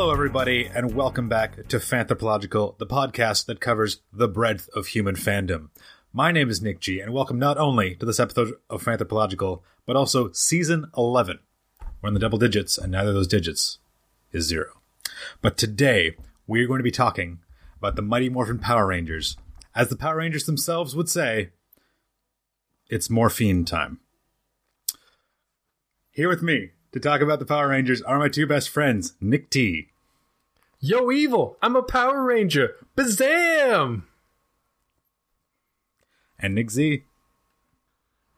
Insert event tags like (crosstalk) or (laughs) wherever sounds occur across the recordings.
Hello, everybody, and welcome back to Fanthropological, the podcast that covers the breadth of human fandom. My name is Nick G, and welcome not only to this episode of Fanthropological, but also season 11. We're in the double digits, and neither of those digits is zero. But today, we're going to be talking about the Mighty Morphin Power Rangers. As the Power Rangers themselves would say, it's morphin time. Here with me to talk about the Power Rangers are my two best friends, Nick T. Yo, evil! I'm a Power Ranger. Bazam! and Nick Z.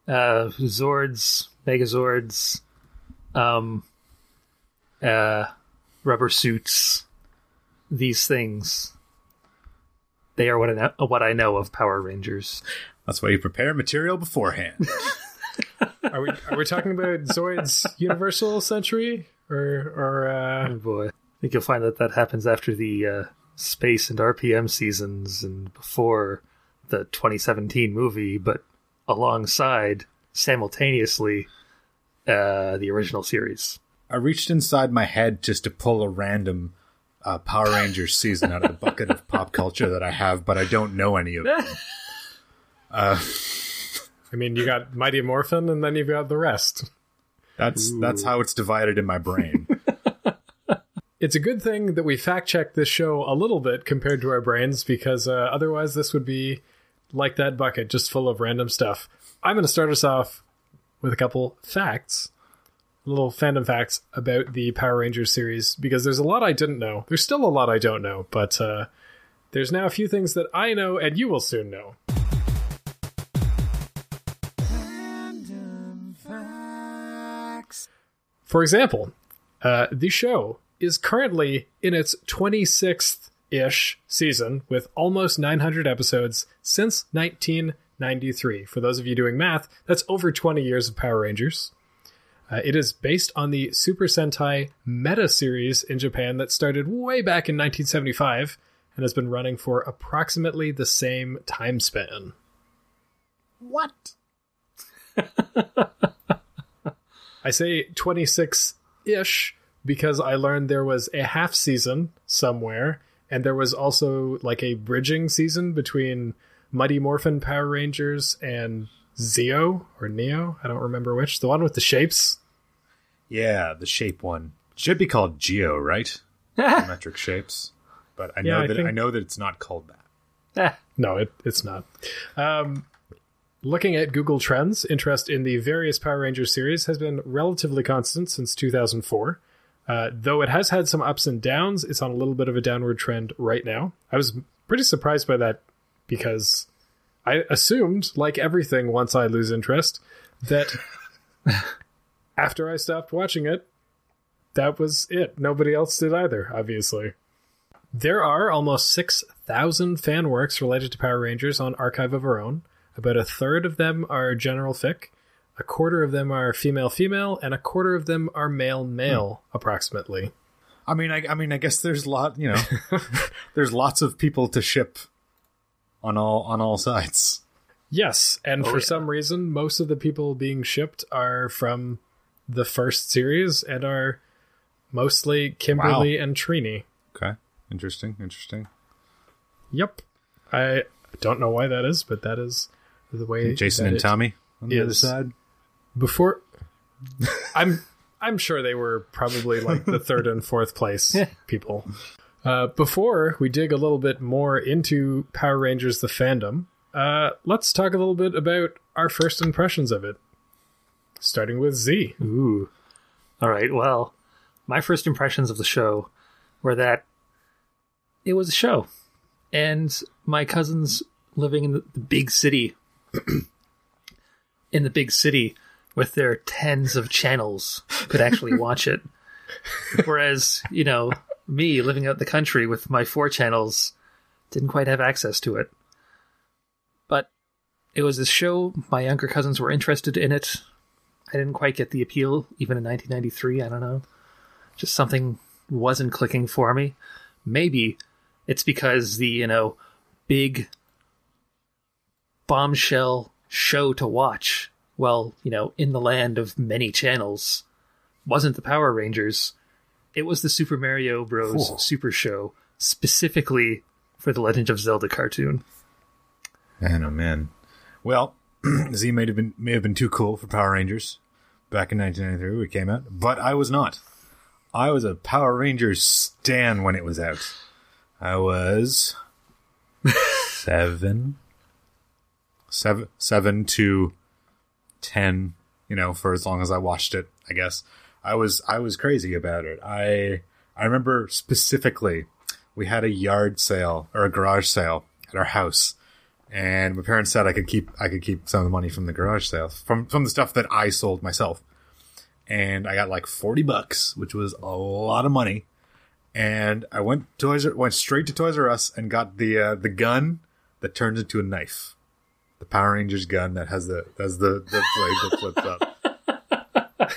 uh, Zords, Megazords, um, uh, rubber suits, these things. They are what I know, what I know of Power Rangers. That's why you prepare material beforehand. (laughs) Are we are we talking about Zoid's Universal Century or or uh, Oh boy, I think you'll find that that happens after the uh, space and RPM seasons and before the 2017 movie, but alongside simultaneously uh, the original series. I reached inside my head just to pull a random uh, Power Rangers season out of the bucket of pop culture that I have, but I don't know any of them. (laughs) Uh, I mean, you got Mighty Morphin and then you've got the rest. that's that's how it's divided in my brain. (laughs) It's a good thing that we fact checked this show a little bit compared to our brains because uh, otherwise this would be like that bucket, just full of random stuff. I'm going to start us off with a couple facts, little fandom facts about the Power Rangers series because there's a lot I didn't know. There's still a lot I don't know, but uh, there's now a few things that I know and you will soon know. For example, uh, the show is currently in its 26th ish season with almost 900 episodes since 1993. For those of you doing math, that's over 20 years of Power Rangers. Uh, it is based on the Super Sentai Meta series in Japan that started way back in 1975 and has been running for approximately the same time span. what? (laughs) I say 26 ish because I learned there was a half season somewhere, and there was also like a bridging season between Mighty Morphin Power Rangers and Zeo or Neo. I don't remember which. The one with the shapes. Yeah, the shape one should be called Geo, right? (laughs) Geometric shapes, but I know Yeah, I that think- I know that it's not called that. Ah, No, it, it's not. Um, looking at Google Trends, interest in the various Power Rangers series has been relatively constant since 2004. Uh, though it has had some ups and downs, it's on a little bit of a downward trend right now. I was pretty surprised by that because I assumed, like everything once I lose interest, that (laughs) after I stopped watching it, that was it. Nobody else did either, obviously. There are almost 6,000 fan works related to Power Rangers on Archive of Our Own. About a third of them are general fic, a quarter of them are female female, and a quarter of them are male male, approximately. I mean, I, I mean, I guess there's a lot, you know, (laughs) there's lots of people to ship on all on all sides. Yes, and oh, for yeah. some reason, most of the people being shipped are from the first series and are mostly Kimberly and Trini. Okay, interesting, interesting. Yep. I don't know why that is, but that is the way Jason that and it Tommy on the other side. Before (laughs) i'm i'm sure they were probably like the third and fourth place (laughs) people uh, before we dig a little bit more into power rangers the fandom uh, let's talk a little bit about our first impressions of it starting with z ooh. All right. Well, my first impressions of the show were that it was a show, and my cousins living in the, the big city, (clears throat) in the big city with their tens of channels, could actually watch it. (laughs) Whereas, you know, me living out the country with my four channels didn't quite have access to it. But it was a show. My younger cousins were interested in it. I didn't quite get the appeal, even in 1993. I don't know. Just something wasn't clicking for me. Maybe it's because the, you know, big bombshell show to watch, well, you know, in the land of many channels, wasn't the Power Rangers. It was the Super Mario Bros. Cool. Super Show specifically for the Legend of Zelda cartoon. Man, oh man. Well, (clears throat) Z may have been may have been too cool for Power Rangers back in 1993 when it came out, but I was not. I was a Power Rangers stan when it was out. I was (laughs) seven, seven, seven to ten. You know, for as long as I watched it, I guess I was I was crazy about it. I I remember specifically we had a yard sale or a garage sale at our house and my parents said I could keep I could keep some of the money from the garage sale from from the stuff that I sold myself. And I got like 40 bucks, which was a lot of money. And I went Toys R, went straight to Toys R Us and got the uh, the gun that turns into a knife. The Power Rangers gun that has the has the, the blade that flips up.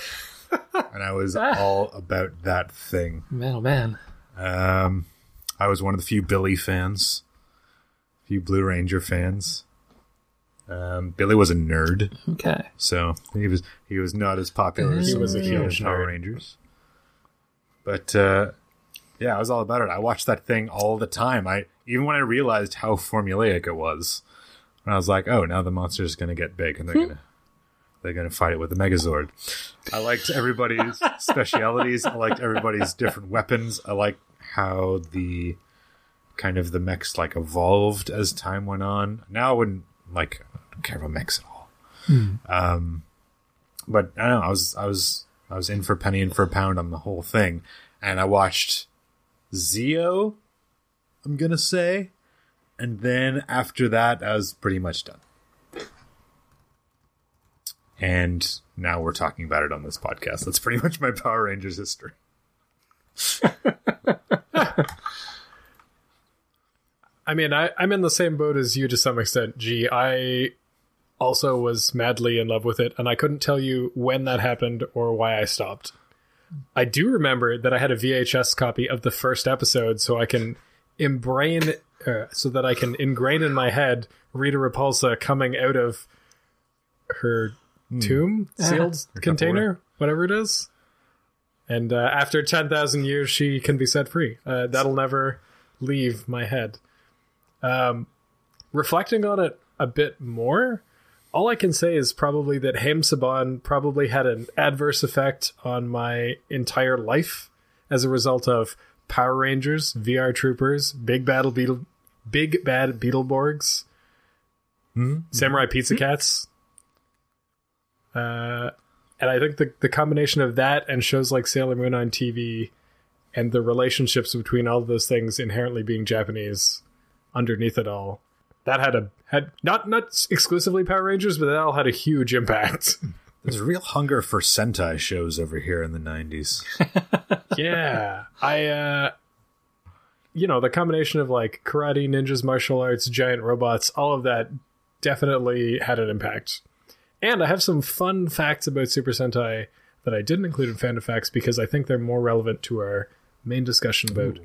(laughs) and I was all about that thing. Man, oh man. Um, I was one of the few Billy fans, few Blue Ranger fans. Um, Billy was a nerd, Okay. so he was he was not as popular as He was a huge Power nerd. Rangers. But uh, yeah, I was all about it. I watched that thing all the time. I even when I realized how formulaic it was, and I was like, oh, now the monster's going to get big and they're going to they're going to fight it with the Megazord. I liked everybody's (laughs) specialities. I liked everybody's different weapons. I liked how the kind of the mechs like evolved as time went on. Now I wouldn't like I don't care about mechs at all. Um, but I don't know. I was I was I was in for a penny in for a pound on the whole thing, and I watched Zeo. I'm gonna say, and then after that, I was pretty much done. And now we're talking about it on this podcast. That's pretty much my Power Rangers history. I mean, I, I'm in the same boat as you to some extent. G. I also was madly in love with it, and I couldn't tell you when that happened or why I stopped. I do remember that I had a VHS copy of the first episode, so I can embrain, uh, so that I can ingrain in my head Rita Repulsa coming out of her tomb, sealed container, whatever it is. And uh, after 10,000 years, she can be set free. Uh, that'll never leave my head. Um, reflecting on it a bit more, all I can say is probably that Haim Saban probably had an adverse effect on my entire life as a result of Power Rangers, VR Troopers, Big Battle Beetle, Big Bad Beetleborgs, Samurai Pizza Cats. Uh, and I think the the combination of that and shows like Sailor Moon on TV and the relationships between all of those things inherently being Japanese underneath it all that had a had not not exclusively Power Rangers, but that all had a huge impact. (laughs) There's a real hunger for Sentai shows over here in the 90s. (laughs) yeah, I uh, you know the combination of like karate, ninjas, martial arts, giant robots, all of that definitely had an impact. And I have some fun facts about Super Sentai that I didn't include in Fandom Facts because I think they're more relevant to our main discussion about hmm.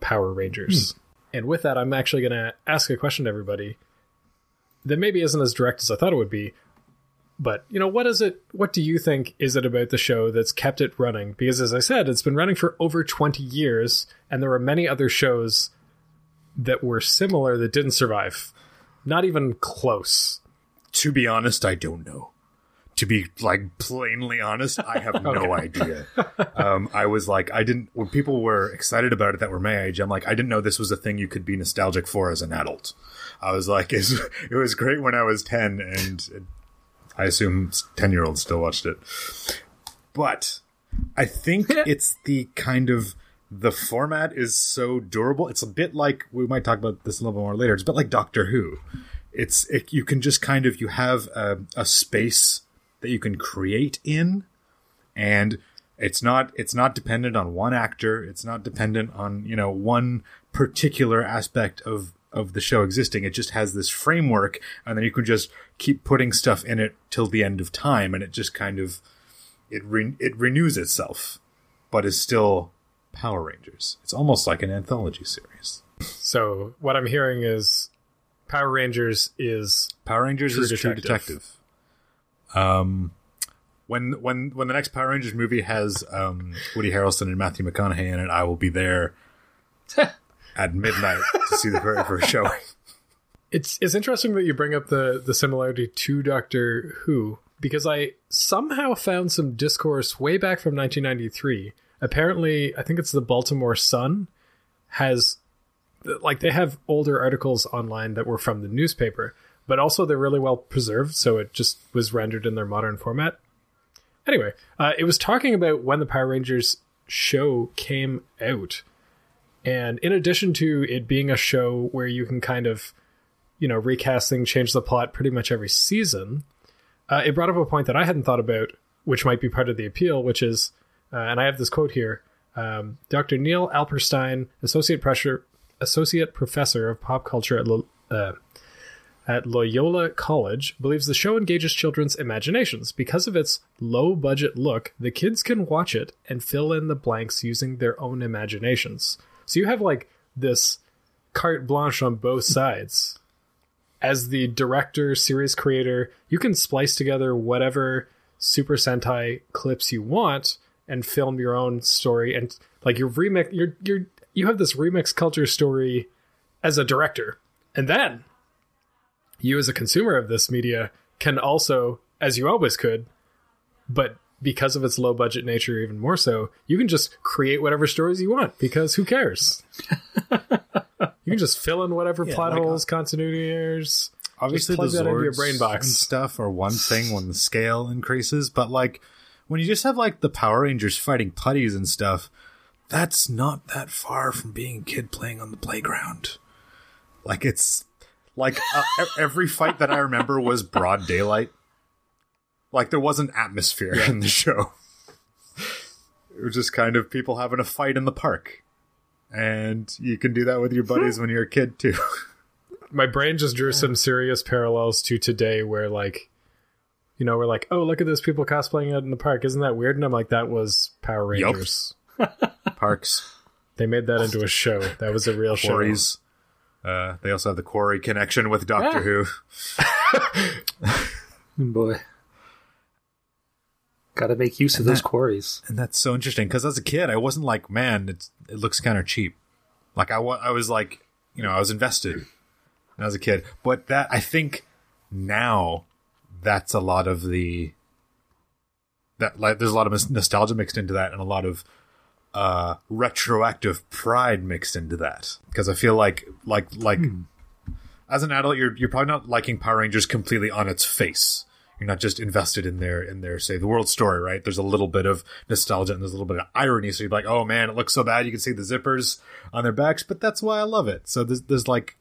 Power Rangers. Hmm. And with that, I'm actually going to ask a question to everybody that maybe isn't as direct as I thought it would be. But, you know, what is it? What do you think is it about the show that's kept it running? Because, as I said, it's been running for over 20 years, and there were many other shows that were similar that didn't survive. Not even close. To be honest, I don't know. To be like plainly honest, I have (laughs) no idea. (laughs) Um, I was like, I didn't. When people were excited about it that were my age, I'm like, I didn't know this was a thing you could be nostalgic for as an adult. I was like, (laughs) it was great when I was ten, and it, I assume ten year olds still watched it. But I think (laughs) it's the kind of the format is so durable. It's a bit like we might talk about this a little bit more later. It's a bit like Doctor Who. It's it, you can just kind of you have a, a space that you can create in, and it's not it's not dependent on one actor. It's not dependent on you know one particular aspect of of the show existing. It just has this framework, and then you can just keep putting stuff in it till the end of time, and it just kind of it re- it renews itself, but is still Power Rangers. It's almost like an anthology series. So, what I'm hearing is Power Rangers is Power Rangers True is True Detective. Detective. Um, when when when the next Power Rangers movie has um, Woody Harrelson and Matthew McConaughey in it, I will be there (laughs) at midnight to see the very (laughs) first showing. It's it's interesting that you bring up the the similarity to Doctor Who because I somehow found some discourse way back from 1993. Apparently, I think it's the Baltimore Sun has like they have older articles online that were from the newspaper, but also they're really well preserved, so it just was rendered in their modern format. Anyway, uh, it was talking about when the Power Rangers show came out. And in addition to it being a show where you can kind of, you know, recasting, change the plot pretty much every season, uh, it brought up a point that I hadn't thought about, which might be part of the appeal, which is, uh, and I have this quote here um, Dr. Neil Alperstein, associate pressure, associate professor of pop culture at, Lo- uh, at Loyola College, believes the show engages children's imaginations. Because of its low budget look, the kids can watch it and fill in the blanks using their own imaginations. So you have like this carte blanche on both sides. As the director, series creator, you can splice together whatever Super Sentai clips you want and film your own story and like your remix you're you're you have this remix culture story as a director. And then you as a consumer of this media can also as you always could but because of its low budget nature even more so you can just create whatever stories you want because who cares (laughs) you can just fill in whatever Yeah, plot like, holes continuity errors Obviously, plug the that into your Zords brain box. and stuff are one thing when the scale increases, but like when you just have like the Power Rangers fighting putties and stuff, that's not that far from being a kid playing on the playground. Like it's like uh, every fight that I remember was broad daylight. Like there wasn't atmosphere in the show. It was just kind of people having a fight in the park. And you can do that with your buddies when you're a kid too. (laughs) my brain just drew some serious parallels to today where like you know we're like oh look at those people cosplaying out in the park isn't that weird and i'm like that was power Yup. rangers (laughs) Parks. they made that into a show that was a real show quarries. Uh, they also have the quarry connection with Doctor Ah. Who. (laughs) Boy. Gotta make use of those quarries. And that's so interesting because as a kid, I wasn't like, man, it's, it looks kind of cheap. Like I, wa- I was like, you know, I was invested as a kid. But that, I think now that's a lot of the, that like, there's a lot of nostalgia mixed into that and a lot of, uh, retroactive pride mixed into that. Because I feel like, like, like, as an adult, you're, you're probably not liking Power Rangers completely on its face you're not just invested in their in their say the world story right? There's a little bit of nostalgia and there's a little bit of irony. So you're like oh man it looks so bad. You can see the zippers on their backs but that's why i love it. So there's, there's like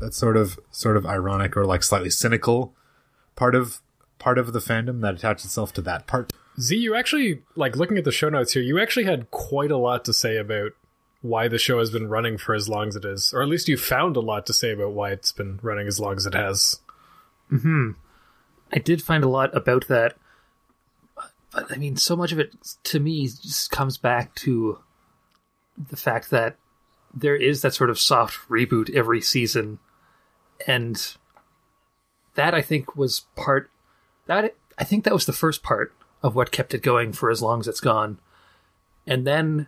that sort of sort of ironic or like slightly cynical part of part of the fandom that attaches itself to that part. Z you actually like looking at the show notes here you actually had quite a lot to say about why the show has been running for as long as it is or at least you found a lot to say about why it's been running as long as it has mm-hmm. I did find a lot about that, but I mean, so much of it to me just comes back to the fact that there is that sort of soft reboot every season, and that I think was part that I think that was the first part of what kept it going for as long as it's gone, and then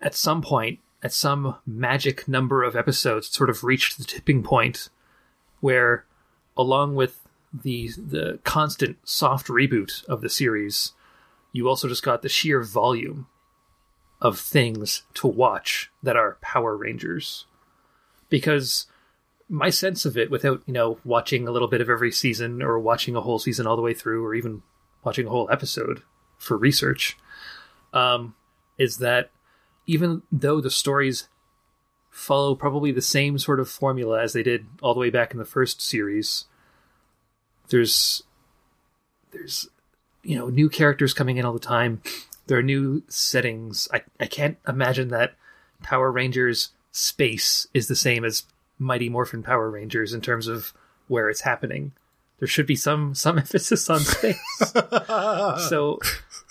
at some point, at some magic number of episodes, it sort of reached the tipping point where, along with the the constant soft reboot of the series, you also just got the sheer volume of things to watch that are Power Rangers. Because my sense of it, without you know watching a little bit of every season or watching a whole season all the way through, or even watching a whole episode for research, um, is that even though the stories follow probably the same sort of formula as they did all the way back in the first series, there's there's you know new characters coming in all the time. There are new settings. I, I can't imagine that power rangers space is the same as mighty morphin power rangers in terms of where it's happening. There should be some some (laughs) emphasis on space. (laughs) So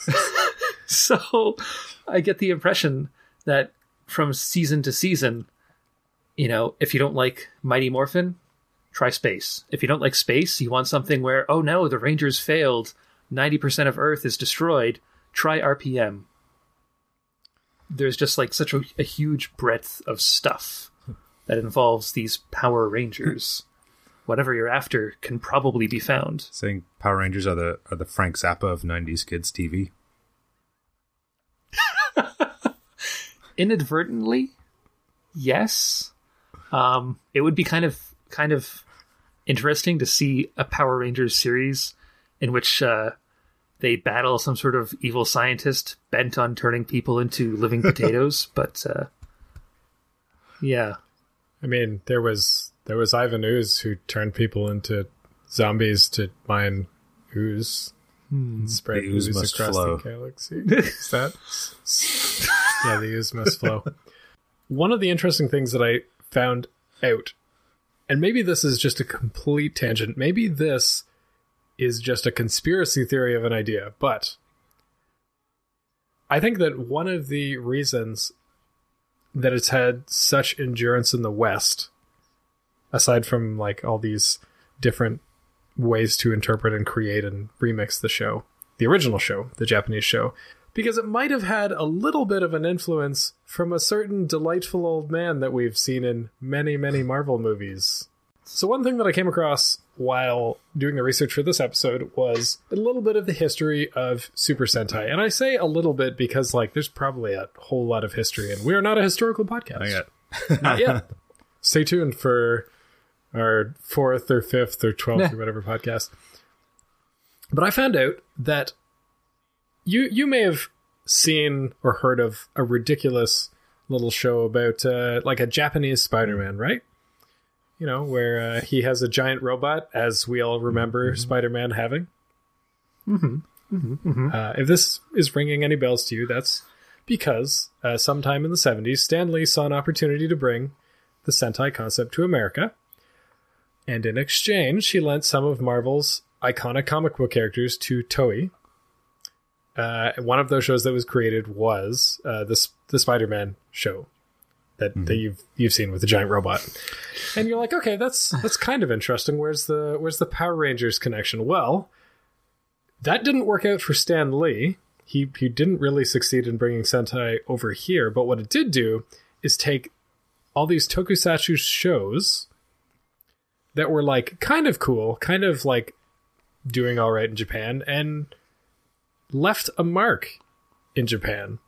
(laughs) so i get the impression that from season to season you know if you don't like mighty morphin try space. If you don't like space, you want something where, oh no, the Rangers failed. 90% of Earth is destroyed, try RPM. There's just like such a, a huge breadth of stuff that involves these Power Rangers. (laughs) Whatever you're after can probably be found. Saying Power Rangers are the are the Frank Zappa of '90s kids TV. (laughs) Inadvertently, yes. Um, it would be kind of kind of interesting to see a Power Rangers series in which uh, they battle some sort of evil scientist bent on turning people into living (laughs) potatoes. but uh, yeah, I mean, there was there was Ivan Ooze who turned people into zombies to mine ooze and spread The ooze ooze, must across flow. the galaxy. Is that? (laughs) yeah, the ooze must flow. One of the interesting things that I found out, and maybe this is just a complete tangent. Maybe this is just a conspiracy theory of an idea, but I think that one of the reasons that it's had such endurance in the West, aside from like all these different ways to interpret and create and remix the show, the original show, the Japanese show, because it might have had a little bit of an influence from a certain delightful old man that we've seen in many, many Marvel movies. So, one thing that I came across while doing the research for this episode was a little bit of the history of Super Sentai. And I say a little bit because, like, there's probably a whole lot of history, and we're not a historical podcast. Not yet. (laughs) Not yet. Stay tuned for our fourth or fifth or twelfth or whatever podcast. But I found out that you you may have seen or heard of a ridiculous little show about uh, like a Japanese Spider-Man, right? You know, where uh, he has a giant robot, as we all remember Spider-Man having. Mm-hmm. Uh, if this is ringing any bells to you, that's because uh, sometime in the 70s, Stan Lee saw an opportunity to bring the Sentai concept to America. And in exchange, he lent some of Marvel's iconic comic book characters to Toei. Uh, one of those shows that was created was uh, the the Spider Man show that, that you've you've seen with the giant robot, and you're like, okay, that's that's kind of interesting. Where's the where's the Power Rangers connection? Well, that didn't work out for Stan Lee. He he didn't really succeed in bringing Sentai over here. But what it did do is take all these tokusatsu shows that were like kind of cool, kind of like doing all right in Japan, and left a mark in Japan.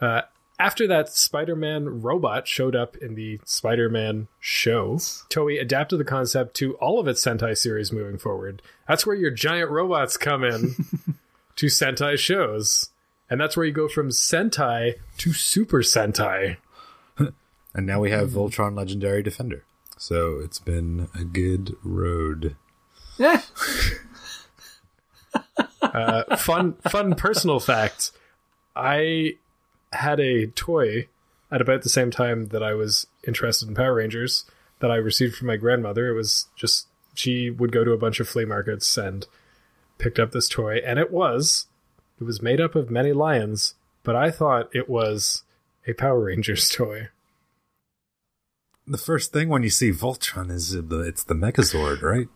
Uh, after that Spider-Man robot showed up in the Spider-Man show, Toei adapted the concept to all of its Sentai series moving forward. That's where your giant robots come in (laughs) to Sentai shows. And that's where you go from Sentai to Super Sentai. (laughs) And now we have Voltron Legendary Defender. So it's been a good road. (laughs) Uh, fun, fun personal fact. I had a toy at about the same time that I was interested in Power Rangers that I received from my grandmother. It was just she would go to a bunch of flea markets and picked up this toy, and it was it was made up of many lions, but I thought it was a Power Rangers (laughs) toy. The first thing when you see Voltron is the it's the Megazord, right?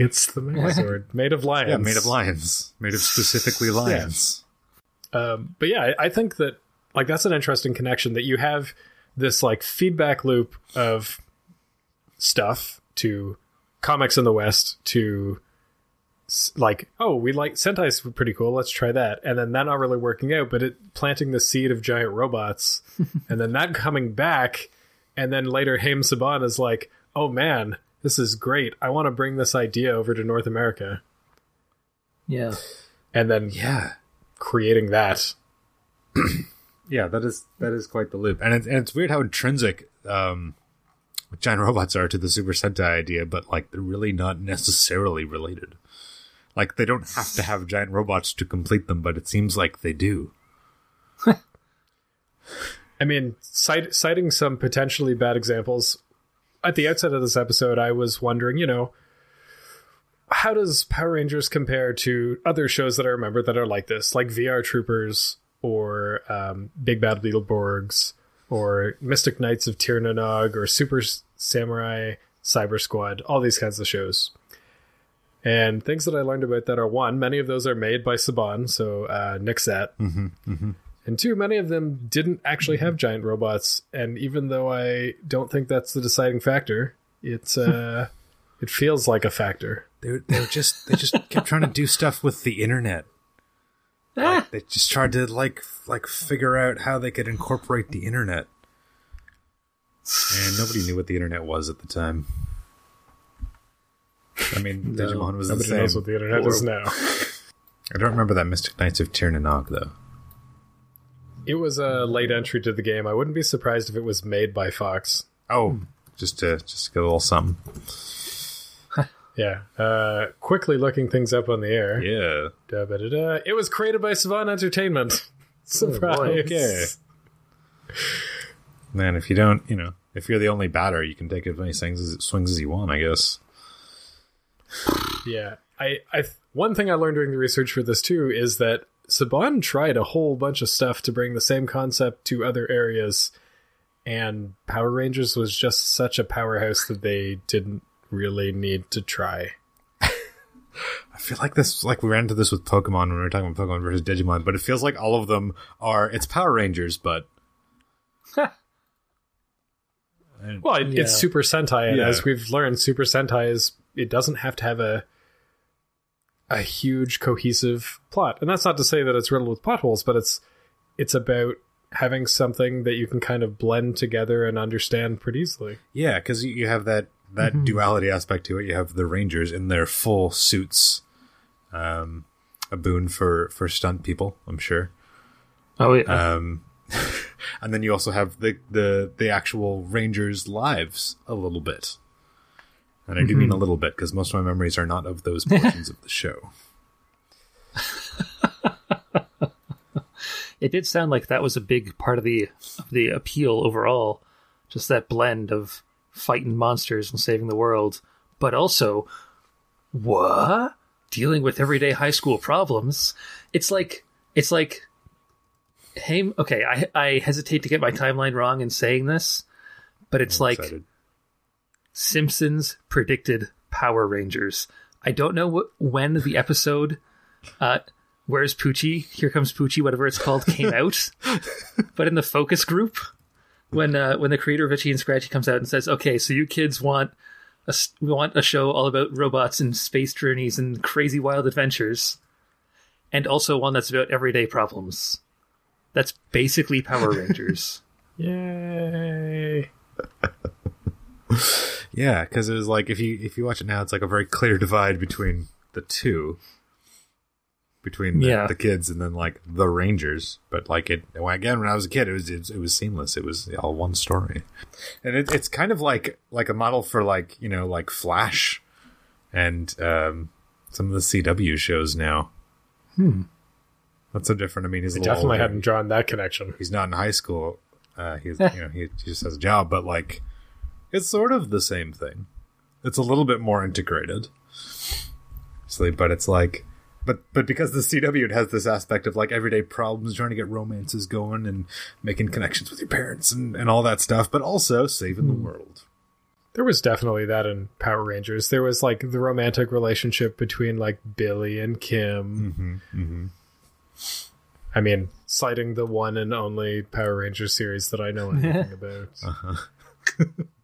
It's the Megazord made of lions. Yeah, made of lions, made of specifically lions. Um, but yeah, I, I think that like that's an interesting connection that you have this like feedback loop of stuff to comics in the West to like oh we like Sentai's pretty cool let's try that. And then that not really working out but it planting the seed of giant robots (laughs) and then that coming back and then later Haim Saban is like oh man this is great I want to bring this idea over to North America Yeah. and then Yeah, creating that (clears throat) yeah, that is that is quite the loop, and it's and it's weird how intrinsic um, giant robots are to the Super Sentai idea, but like they're really not necessarily related. Like they don't have to have giant robots to complete them, but it seems like they do. (laughs) I mean, cite, citing some potentially bad examples, at the outset of this episode, I was wondering, you know, how does Power Rangers compare to other shows that I remember that are like this, like VR Troopers or um, Big Bad Beetleborgs or Mystic Knights of Tir na Nog or Super Samurai Cyber Squad, all these kinds of shows. And things that I learned about that are one, many of those are made by Saban, so uh, Nixat. Mm-hmm, And two, many of them didn't actually have giant robots. And even though I don't think that's the deciding factor, it's uh, (laughs) it feels like a factor. They were, they were just they just kept trying to do stuff with the internet. Ah, They just tried to like like figure out how they could incorporate the internet. And nobody knew what the internet was at the time. I mean, No, Digimon was the same. Nobody knows what the internet is now. I don't remember that Mystic Knights of Tir na Nog though. It was a late entry to the game. I wouldn't be surprised if it was made by Fox. Oh, just to just to get a little something. (laughs) Yeah. Uh, quickly looking things up on the air. Yeah. Da-ba-da-da. It was created by Saban Entertainment. (laughs) Surprise. Okay. Man, if you don't, you know, if you're the only batter, you can take as many swings as, swings as you want, I guess. Yeah. I, I one thing I learned during the research for this too is that Saban tried a whole bunch of stuff to bring the same concept to other areas, and Power Rangers was just such a powerhouse that they didn't really need to try. (laughs) I feel like this, like we ran into this with Pokemon when we were talking about Pokemon versus Digimon, but it feels like all of them are, it's Power Rangers, but. (laughs) Well, it, Yeah. it's Super Sentai, and Yeah. as we've learned, Super Sentai is it doesn't have to have a a huge cohesive plot, and that's not to say that it's riddled with plot holes, but it's it's about having something that you can kind of blend together and understand pretty easily. yeah, because you you have that, that duality aspect to it. You have the Rangers in their full suits. Um, a boon for, for stunt people, I'm sure. oh yeah. Um, (laughs) and then you also have the, the, the actual Rangers' lives a little bit. And I do mean a mm-hmm. little bit because most of my memories are not of those portions of the show. (laughs) it did sound like that was a big part of the of the appeal overall. Just that blend of fighting monsters and saving the world, but also what dealing with everyday high school problems. It's like it's like hey, okay, I I hesitate to get my timeline wrong in saying this, but it's like Excited. Simpsons predicted Power Rangers. I don't know wh- when the episode uh, Where's Poochie? Here Comes Poochie, whatever it's called, came out. (laughs) but in the focus group, when uh, when the creator of Itchy and Scratchy comes out and says, "Okay, so you kids want a we want a show all about robots and space journeys and crazy wild adventures, and also one that's about everyday problems." That's basically Power Rangers. (laughs) Yay! (laughs) Yeah, because it was like if you if you watch it now, it's like a very clear divide between the two, between the, Yeah. the kids and then like the Rangers. But like it again, when I was a kid, it was it was, it was seamless. It was all one story, and it, it's kind of like like a model for like you know like Flash and um, some of the CW shows now. Hmm, that's so different. I mean, he's I definitely older. hadn't drawn that connection. he's not in high school. Uh, he's you know he, he just has a job, but like it's sort of the same thing. It's a little bit more integrated, obviously, but it's like, but but because the CW it has this aspect of like everyday problems, trying to get romances going and making connections with your parents and and all that stuff, but also saving the world. There was definitely that in Power Rangers. There was like the romantic relationship between like Billy and Kim. Mm-hmm, mm-hmm. I mean, citing the one and only Power Rangers series that I know anything (laughs) about. Uh-huh. (laughs)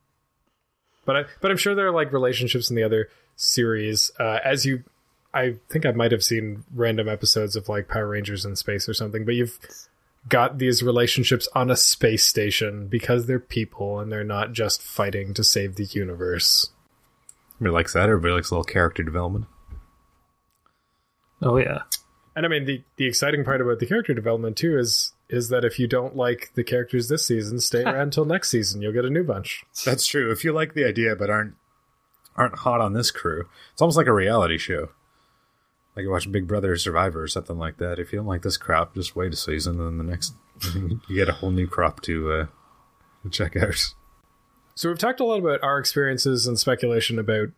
but I, but I'm sure there are like relationships in the other series. Uh, as you, I think I might have seen random episodes of like Power Rangers in space or something. But you've got these relationships on a space station because they're people and they're not just fighting to save the universe. Everybody likes that. Everybody likes a little character development. oh yeah. And I mean the the exciting part about the character development too is is that if you don't like the characters this season, stay (laughs) around until next season. You'll get a new bunch. That's true. If you like the idea but aren't aren't hot on this crew, it's almost like a reality show. Like you watch Big Brother or Survivor or something like that. If you don't like this crop, just wait a season, and then the next (laughs) you get a whole new crop to uh, to check out. So we've talked a lot about our experiences and speculation about,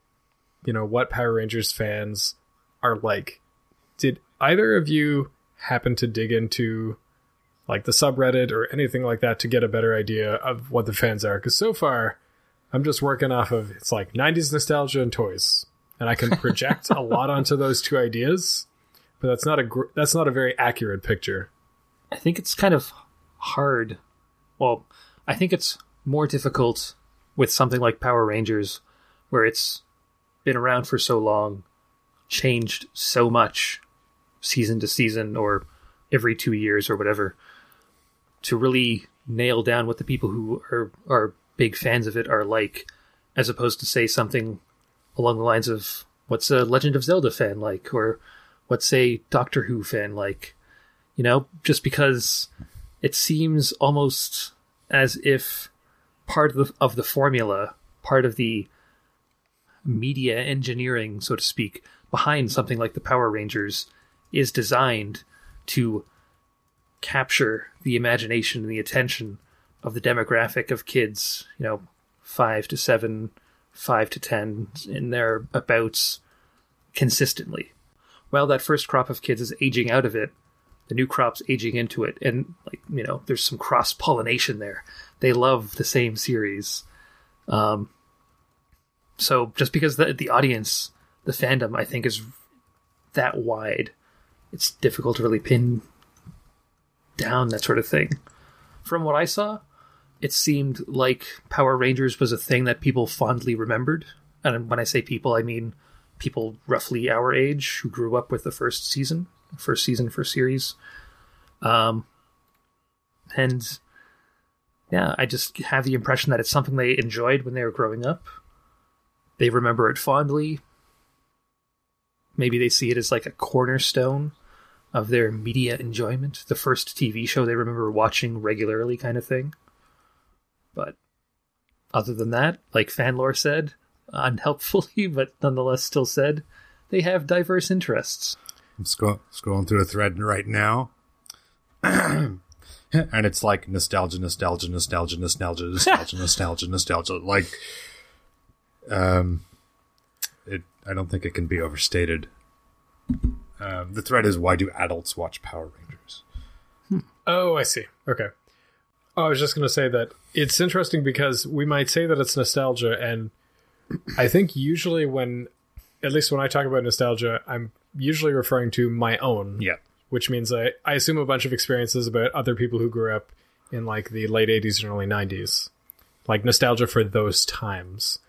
you know, what Power Rangers fans are like. Did either of you happen to dig into like the subreddit or anything like that to get a better idea of what the fans are? Because so far, I'm just working off of it's like 90s nostalgia and toys. and I can project a (laughs) lot onto those two ideas, but that's not a gr- that's not a very accurate picture. I think it's kind of hard. Well, I think it's more difficult with something like Power Rangers, where it's been around for so long, changed so much season to season or every two years or whatever, to really nail down what the people who are, are big fans of it are like, as opposed to say something along the lines of what's a Legend of Zelda fan like, or what's a Doctor Who fan like. You know, just because it seems almost as if part of the, of the formula, part of the media engineering, so to speak, behind something like the Power Rangers is designed to capture the imagination and the attention of the demographic of kids, you know, five to seven, five to ten in their abouts consistently. While that first crop of kids is aging out of it, the new crop's aging into it, and like you know, there's some cross pollination there. They love the same series, um, so just because the the audience, the fandom, I think is that wide, it's difficult to really pin down that sort of thing. From what I saw, it seemed like Power Rangers was a thing that people fondly remembered. And when I say people, I mean people roughly our age who grew up with the first season, first season, first series. Um, and yeah, I just have the impression that it's something they enjoyed when they were growing up. They remember it fondly. Maybe they see it as like a cornerstone of their media enjoyment, the first TV show they remember watching regularly, kind of thing. But other than that, like Fanlore said, unhelpfully, (laughs) but nonetheless still said, they have diverse interests. I'm scroll- scrolling through a thread right now. (clears throat) and it's like nostalgia, nostalgia, nostalgia, nostalgia, nostalgia, nostalgia, nostalgia. Like, um. I don't think it can be overstated. Um, the thread is why do adults watch Power Rangers? Oh, I see. Okay. I was just going to say that it's interesting because we might say that it's nostalgia, and I think usually when, at least when I talk about nostalgia, I'm usually referring to my own, Yeah, which means I, I assume a bunch of experiences about other people who grew up in like the late 80s and early 90s, like nostalgia for those times.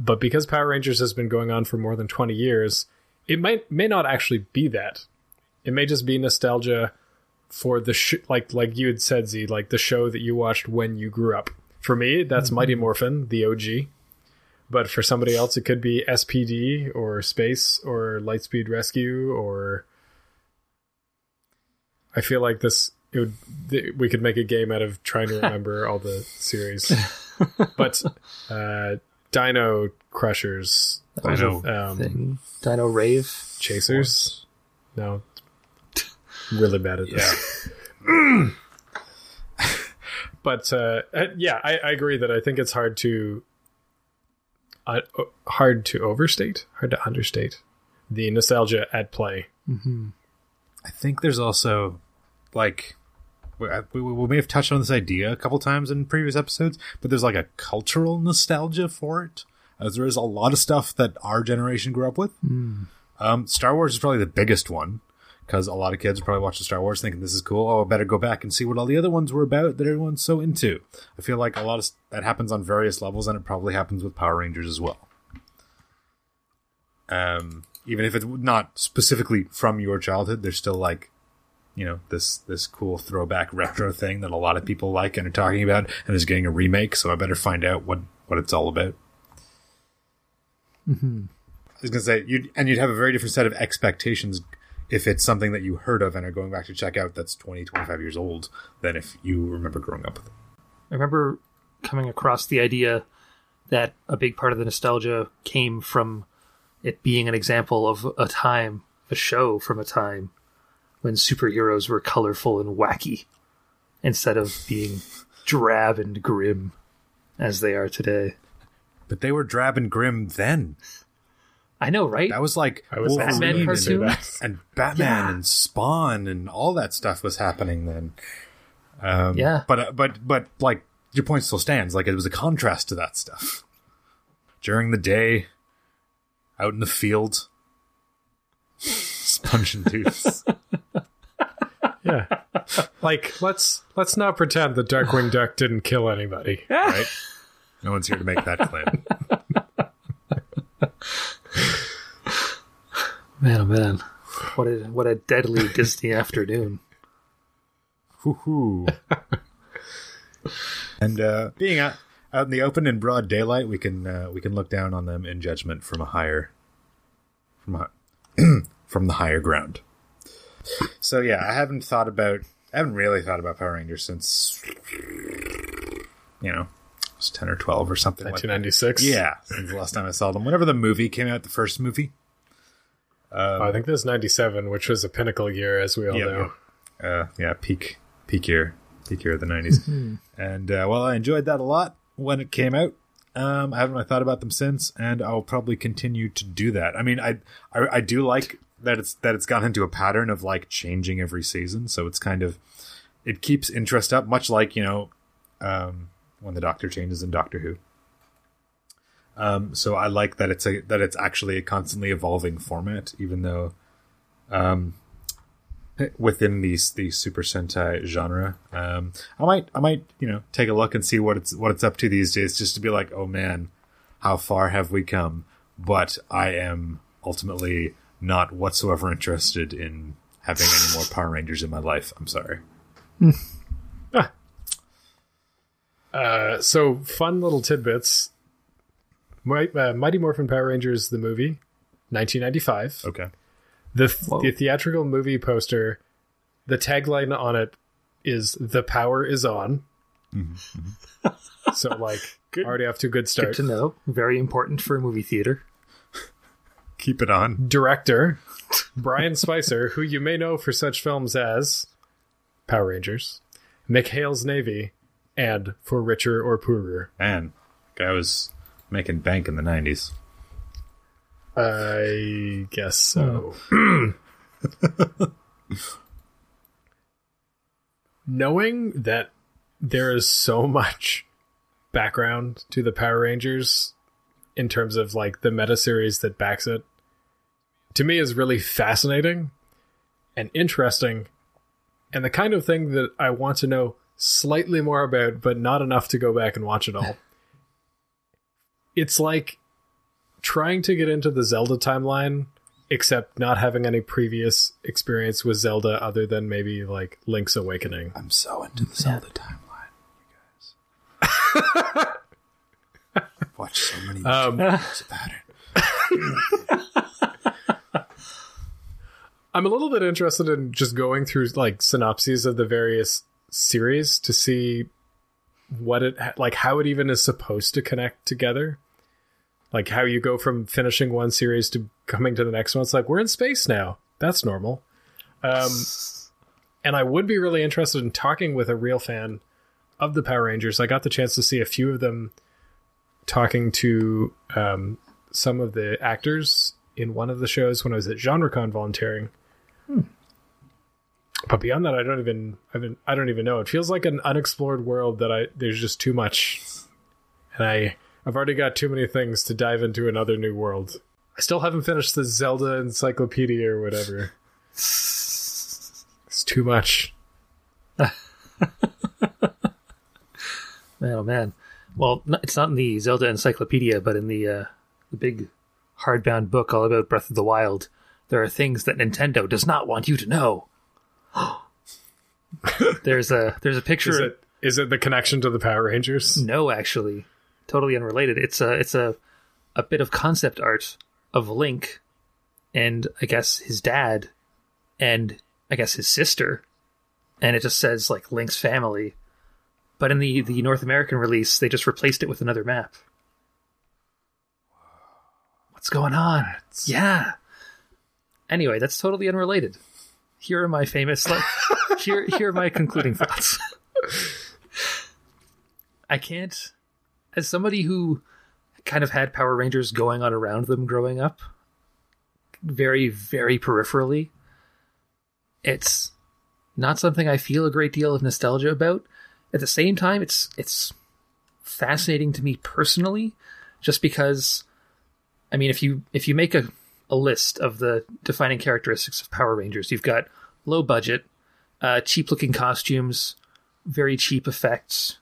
But because Power Rangers has been going on for more than 20 years, it might may not actually be that. It may just be nostalgia for the sh- like like you had said Z, like the show that you watched when you grew up. For me, that's Mighty Morphin, the OG. But for somebody else, it could be SPD or Space or Lightspeed Rescue or. I feel like this. It would, th- we could make a game out of trying to (laughs) remember all the series. (laughs) But uh, Dino Crushers, That was a Dino, um, thing. Dino Rave. Chasers. No, really bad at this. (laughs) but uh, uh, yeah, I, I agree that I think it's hard to uh, hard to overstate, hard to understate the nostalgia at play. I think there's also like we, we, we may have touched on this idea a couple times in previous episodes, but there's like a cultural nostalgia for it, as there is a lot of stuff that our generation grew up with. Um, Star Wars is probably the biggest one because a lot of kids are probably watching Star Wars thinking this is cool. Oh, I better go back and see what all the other ones were about that everyone's so into. I feel like a lot of that happens on various levels, and it probably happens with Power Rangers as well. Um, even if it's not specifically from your childhood, there's still like, you know, this this cool throwback retro thing that a lot of people like and are talking about, and is getting a remake. So I better find out what what it's all about. Mm-hmm. I was gonna say you and you'd have a very different set of expectations if it's something that you heard of and are going back to check out that's 20 25 years old than if you remember growing up with it I remember coming across the idea that a big part of the nostalgia came from it being an example of a time, a show from a time when superheroes were colorful and wacky instead of being drab and grim as they are today. but they were drab and grim then I know, right? that was like I was Wolverine Batman and- cartoon? (laughs) and Batman Yeah. and Spawn and all that stuff was happening then um, Yeah. but uh, but but like your point still stands like it was a contrast to that stuff during the day out in the field, (laughs) sponging dudes. Yeah. (laughs) like let's let's not pretend the Darkwing Duck didn't kill anybody. (laughs) right? No one's here to make that claim. Man, oh man, what a what a deadly Disney afternoon. Hoo-hoo. (laughs) and uh, being out, out in the open in broad daylight, we can uh, we can look down on them in judgment from a higher from a, (clears throat) from the higher ground. So yeah, I haven't thought about I haven't really thought about Power Rangers since you know, it was ten or twelve or something like that. 1996. Yeah, since the last time I saw them. Whenever the movie came out, the first movie. Oh, I think this is 97, which was a pinnacle year, as we all Yeah. know. uh, yeah, peak peak year, peak year of the nineties. and uh, well, I enjoyed that a lot when it came out. Um, I haven't really thought about them since, and I'll probably continue to do that. I mean, I, I I do like that it's that it's gone into a pattern of like changing every season, so it's kind of it keeps interest up, much like you know um, when the Doctor changes in Doctor Who. Um, so I like that it's a that it's actually a constantly evolving format, even though um, within these the Super Sentai genre. Um, I might I might you know take a look and see what it's what it's up to these days, just to be like, oh man, how far have we come? But I am ultimately not whatsoever interested in having any more Power Rangers in my life. I'm sorry. (laughs) Uh, so fun little tidbits. Mi- uh, Mighty Morphin Power Rangers the movie, 1995. Okay. The th- the theatrical movie poster, the tagline on it is "The power is on." so like (laughs) already off to a good Good start. to know. Very important for a movie theater. Keep it on. Director Bryan Spicer, who you may know for such films as Power Rangers, McHale's Navy, and For Richer or Poorer. Man, guy was making bank in the 90s. I guess so. Hmm. (laughs) Knowing that there is so much background to the Power Rangers in terms of like the meta series that backs it, to me is really fascinating and interesting, and the kind of thing that I want to know slightly more about, but not enough to go back and watch it all. (laughs) it's like trying to get into the Zelda timeline, except not having any previous experience with Zelda other than maybe like Link's Awakening. I'm so into the Zelda timeline, you guys. (laughs) Watch so many Um, (laughs) videos about it. I'm a little bit interested in just going through like synopses of the various series to see what it like how it even is supposed to connect together. Like how you go from finishing one series to coming to the next one. It's like we're in space now. That's normal. Um, and I would be really interested in talking with a real fan of the Power Rangers. I got the chance to see a few of them talking to um, some of the actors in one of the shows when I was at GenreCon volunteering. But beyond that, I don't even I haven't I don't even know. It feels like an unexplored world that I there's just too much, and I I've already got too many things to dive into another new world. I still haven't finished the Zelda encyclopedia or whatever. It's too much. Man, (laughs) oh man. Well, it's not in the Zelda Encyclopedia, but in the uh, the big hardbound book all about Breath of the Wild. There are things that Nintendo does not want you to know. (gasps) there's a there's a picture. Is it is it the connection to the Power Rangers? No, actually, totally unrelated. It's a it's a a bit of concept art of Link, and I guess his dad, and I guess his sister, and it just says like Link's family. But in the the North American release, they just replaced it with another map. What's going on? Yeah. Anyway, that's totally unrelated. Here are my famous. Like, (laughs) here, here are my concluding thoughts. (laughs) I can't, as somebody who kind of had Power Rangers going on around them growing up, very, very peripherally, it's not something I feel a great deal of nostalgia about. At the same time, it's it's fascinating to me personally, just because I mean, if you if you make a a list of the defining characteristics of Power Rangers, you've got low budget, uh, cheap looking costumes, very cheap effects,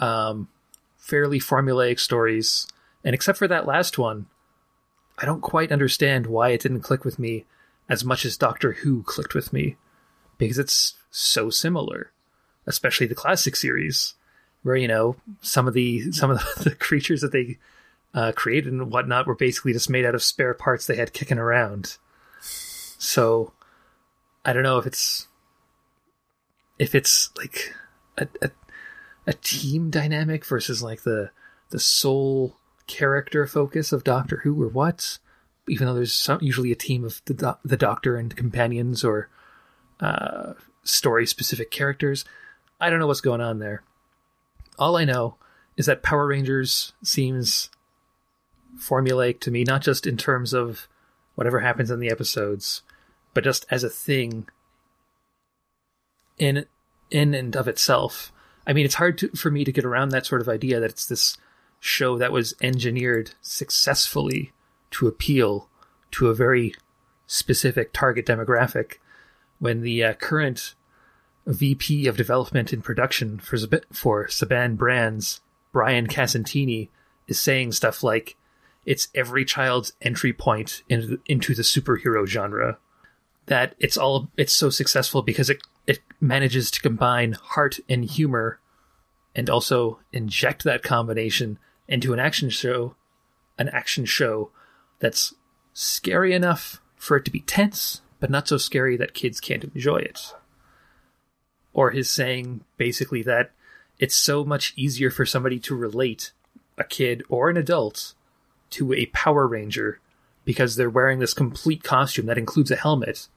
um, fairly formulaic stories, and except for that last one, I don't quite understand why it didn't click with me as much as Doctor Who clicked with me, because it's so similar, especially the classic series, where you know some of the some of (laughs) the, creatures that they uh, created and whatnot were basically just made out of spare parts they had kicking around. So I don't know if it's if it's like a, a, a team dynamic versus like the the sole character focus of Doctor Who or what. Even though there's some, usually a team of the do- the Doctor and companions or uh, story specific characters, I don't know what's going on there. All I know is that Power Rangers seems formulaic to me, not just in terms of whatever happens in the episodes, but just as a thing in in and of itself. I mean, it's hard to, for me to get around that sort of idea that it's this show that was engineered successfully to appeal to a very specific target demographic when the uh, current VP of development and production for for Saban Brands, Brian Casentini, is saying stuff like it's every child's entry point into into the superhero genre. That it's all it's so successful because it it manages to combine heart and humor, and also inject that combination into an action show, an action show that's scary enough for it to be tense, but not so scary that kids can't enjoy it. Or his saying basically that it's so much easier for somebody to relate, a kid or an adult, to a Power Ranger because they're wearing this complete costume that includes a helmet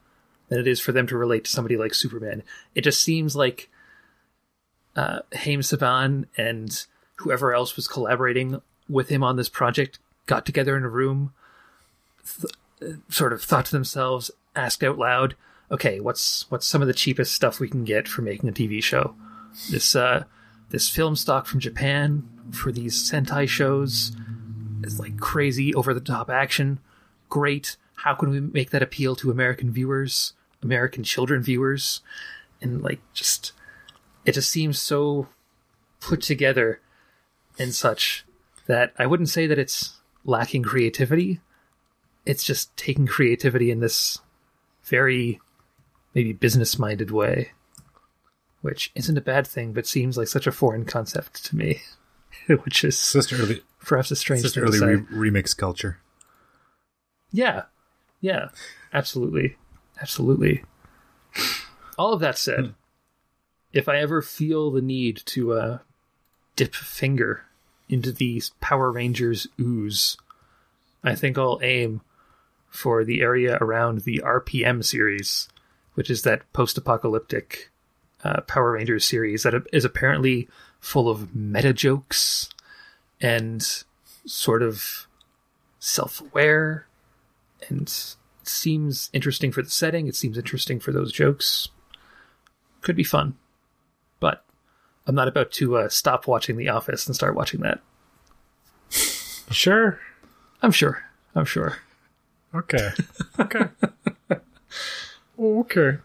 than it is for them to relate to somebody like Superman. It just seems like uh, Haim Saban and whoever else was collaborating with him on this project got together in a room, th- sort of thought to themselves, asked out loud, "Okay, what's what's some of the cheapest stuff we can get for making a TV show? This uh, this film stock from Japan for these Sentai shows." Is like crazy over the top action. Great. How can we make that appeal to American viewers, American children viewers? And like just it just seems so put together and such that I wouldn't say that it's lacking creativity. It's just taking creativity in this very maybe business minded way, which isn't a bad thing, but seems like such a foreign concept to me. (laughs) (laughs) which is Sisterly, perhaps a strange thing early re- remix culture. Yeah, yeah, absolutely, absolutely. All of that said, if I ever feel the need to uh, dip a finger into these Power Rangers ooze, I think I'll aim for the area around the RPM series, which is that post-apocalyptic uh, Power Rangers series that is apparently full of meta jokes and sort of self-aware and seems interesting for the setting. It seems interesting for those jokes. Could be fun, but I'm not about to uh, stop watching The Office and start watching that. Sure. I'm sure. I'm sure. Okay. Okay. (laughs) okay.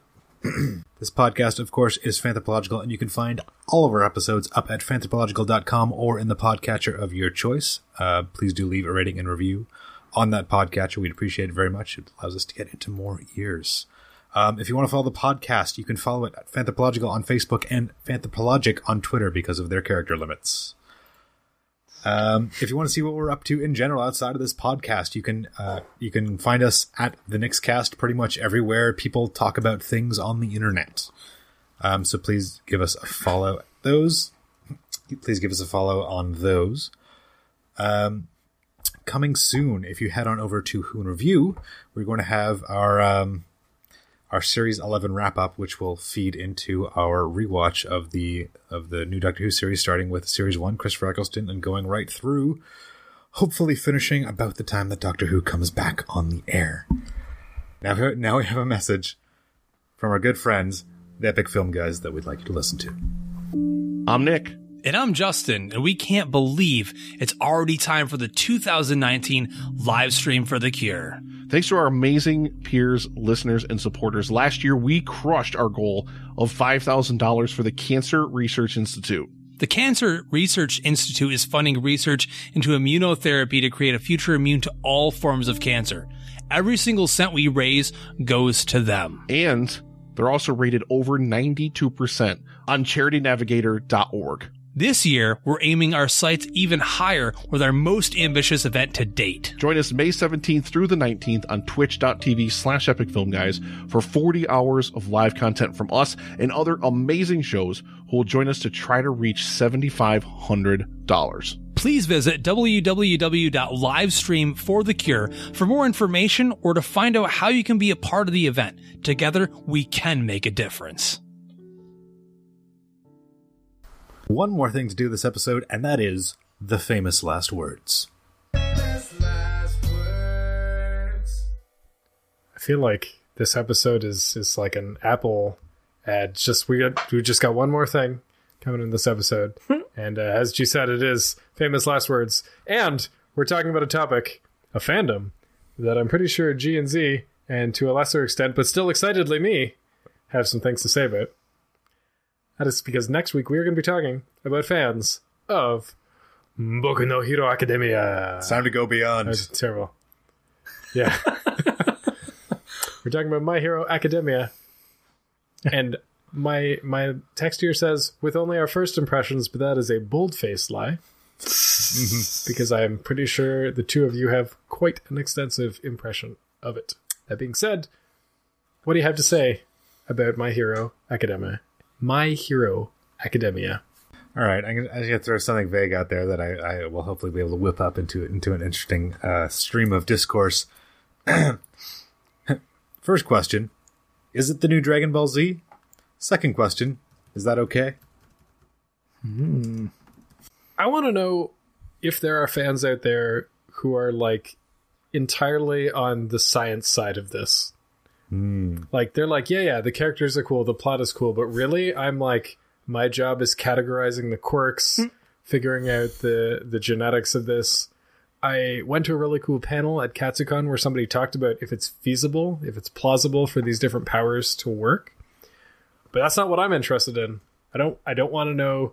(clears throat) This podcast, of course, is Fanthropological, and you can find all of our episodes up at fanthropological.com or in the podcatcher of your choice. Uh, please do leave a rating and review on that podcatcher. We'd appreciate it very much. It allows us to get into more ears. Um, if you want to follow the podcast, you can follow it at Fanthropological on Facebook and Fanthropologic on Twitter because of their character limits. Um, if you want to see what we're up to in general outside of this podcast, you can uh, you can find us at the Nixcast pretty much everywhere people talk about things on the internet. Um, so please give us a follow. Those, please give us a follow on those. Um, coming soon, if you head on over to Who and Review, we're going to have our um, our series 11 wrap up which will feed into our rewatch of the of the new Doctor Who series starting with series 1 Christopher Eccleston and going right through hopefully finishing about the time that Doctor Who comes back on the air. Now now we have a message from our good friends the Epic Film Guys that we'd like you to listen to. I'm Nick. And I'm Justin, and we can't believe it's already time for the 2019 live stream for The Cure. Thanks to our amazing peers, listeners, and supporters, last year we crushed our goal of $5,000 for the Cancer Research Institute. The Cancer Research Institute is funding research into immunotherapy to create a future immune to all forms of cancer. Every single cent we raise goes to them. And they're also rated over 92% on charitynavigator.org. This year, we're aiming our sights even higher with our most ambitious event to date. Join us May 17th through the 19th on twitch.tv slash epic film guys for 40 hours of live content from us and other amazing shows who will join us to try to reach $7,500. Please visit www.livestreamforthecure for more information or to find out how you can be a part of the event. Together, we can make a difference. One more thing to do this episode, and that is the famous last words. I feel like this episode is is like an Apple ad. Just we got we just got one more thing coming in this episode, and uh, as G said, it is famous last words, and we're talking about a topic, a fandom that I'm pretty sure G and Z, and to a lesser extent, but still excitedly me, have some things to say about. That is because next week we are going to be talking about fans of Boku no Hero Academia. It's time to go beyond. That's terrible. Yeah. (laughs) We're talking about My Hero Academia. And my my text here says, with only our first impressions, but that is a bold faced lie. (laughs) because I'm pretty sure the two of you have quite an extensive impression of it. That being said, what do you have to say about My Hero Academia? My Hero Academia. All right, I'm gonna, gonna throw something vague out there that I, I will hopefully be able to whip up into into an interesting uh, stream of discourse. (clears throat) First question: Is it the new Dragon Ball Z? Second question: Is that okay? I want to know if there are fans out there who are like entirely on the science side of this. Hmm. Like they're like, yeah, yeah, the characters are cool, the plot is cool, but really, I'm like, my job is categorizing the quirks, hmm. figuring out the the genetics of this. I went to a really cool panel at Katsucon where somebody talked about if it's feasible, if it's plausible for these different powers to work. But that's not what I'm interested in. I don't I don't want to know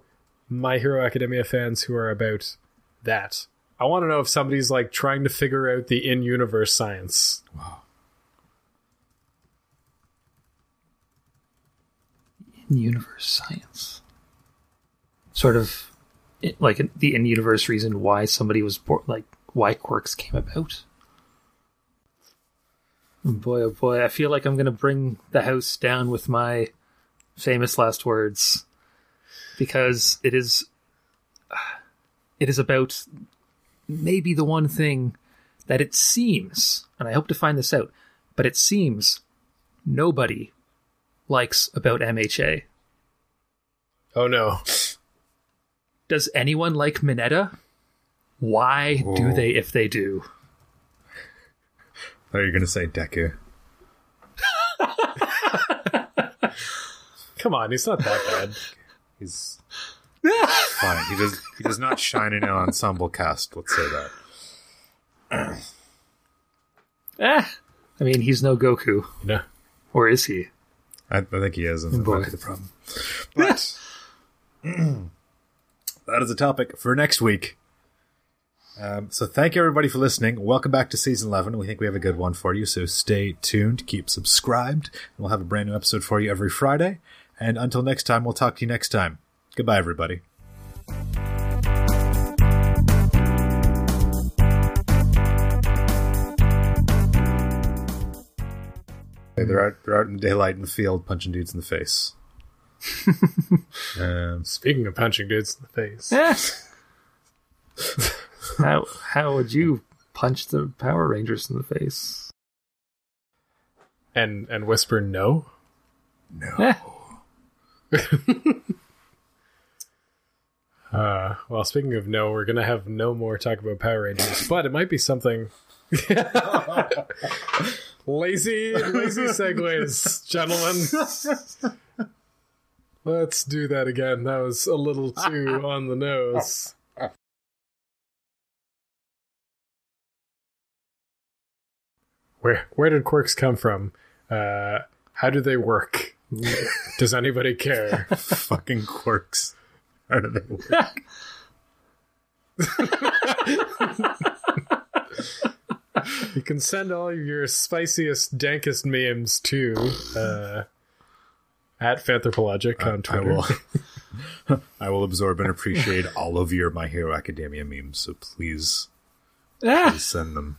my Hero Academia fans who are about that. I want to know if somebody's like trying to figure out the in-universe science. in universe science. Sort of like the in universe reason why somebody was born, like why quirks came about. Boy, oh boy, I feel like I'm going to bring the house down with my famous last words because it is (sighs) it is about maybe the one thing that it seems, and I hope to find this out, but it seems nobody likes about MHA. Oh no. Does anyone like Mineta? Why do Oh. they if they do? Are you going to say Deku? (laughs) Come on, he's not that bad. He's fine. He does. He does not shine in an ensemble cast. Let's say that. Eh. I mean, he's no Goku. No. Or is he? I, I think he is, and that might be the problem. But (clears throat) that is a topic for next week. Um, so thank you everybody for listening. Welcome back to season eleven. We think we have a good one for you, so stay tuned, keep subscribed. and We'll have a brand new episode for you every Friday. And until next time, we'll talk to you next time. Goodbye, everybody. Hey, They're out, they're out in daylight in the field punching dudes in the face. (laughs) um, Speaking of punching dudes in the face. (laughs) Eh. (laughs) how how would you punch the Power Rangers in the face? And and whisper no? Eh. Uh well speaking of no, we're gonna have no more talk about Power Rangers, but it might be something lazy lazy segues, gentlemen. Let's do that again. That was a little too on the nose. Where where did quirks come from? Uh, how do they work? Does anybody care? Fucking quirks. How do they work? (laughs) (laughs) You can send all your spiciest, dankest memes to uh, at Fanthropologic on I Twitter. will. (laughs) (laughs) I will absorb and appreciate all of your My Hero Academia memes. So please, Ah, please send them.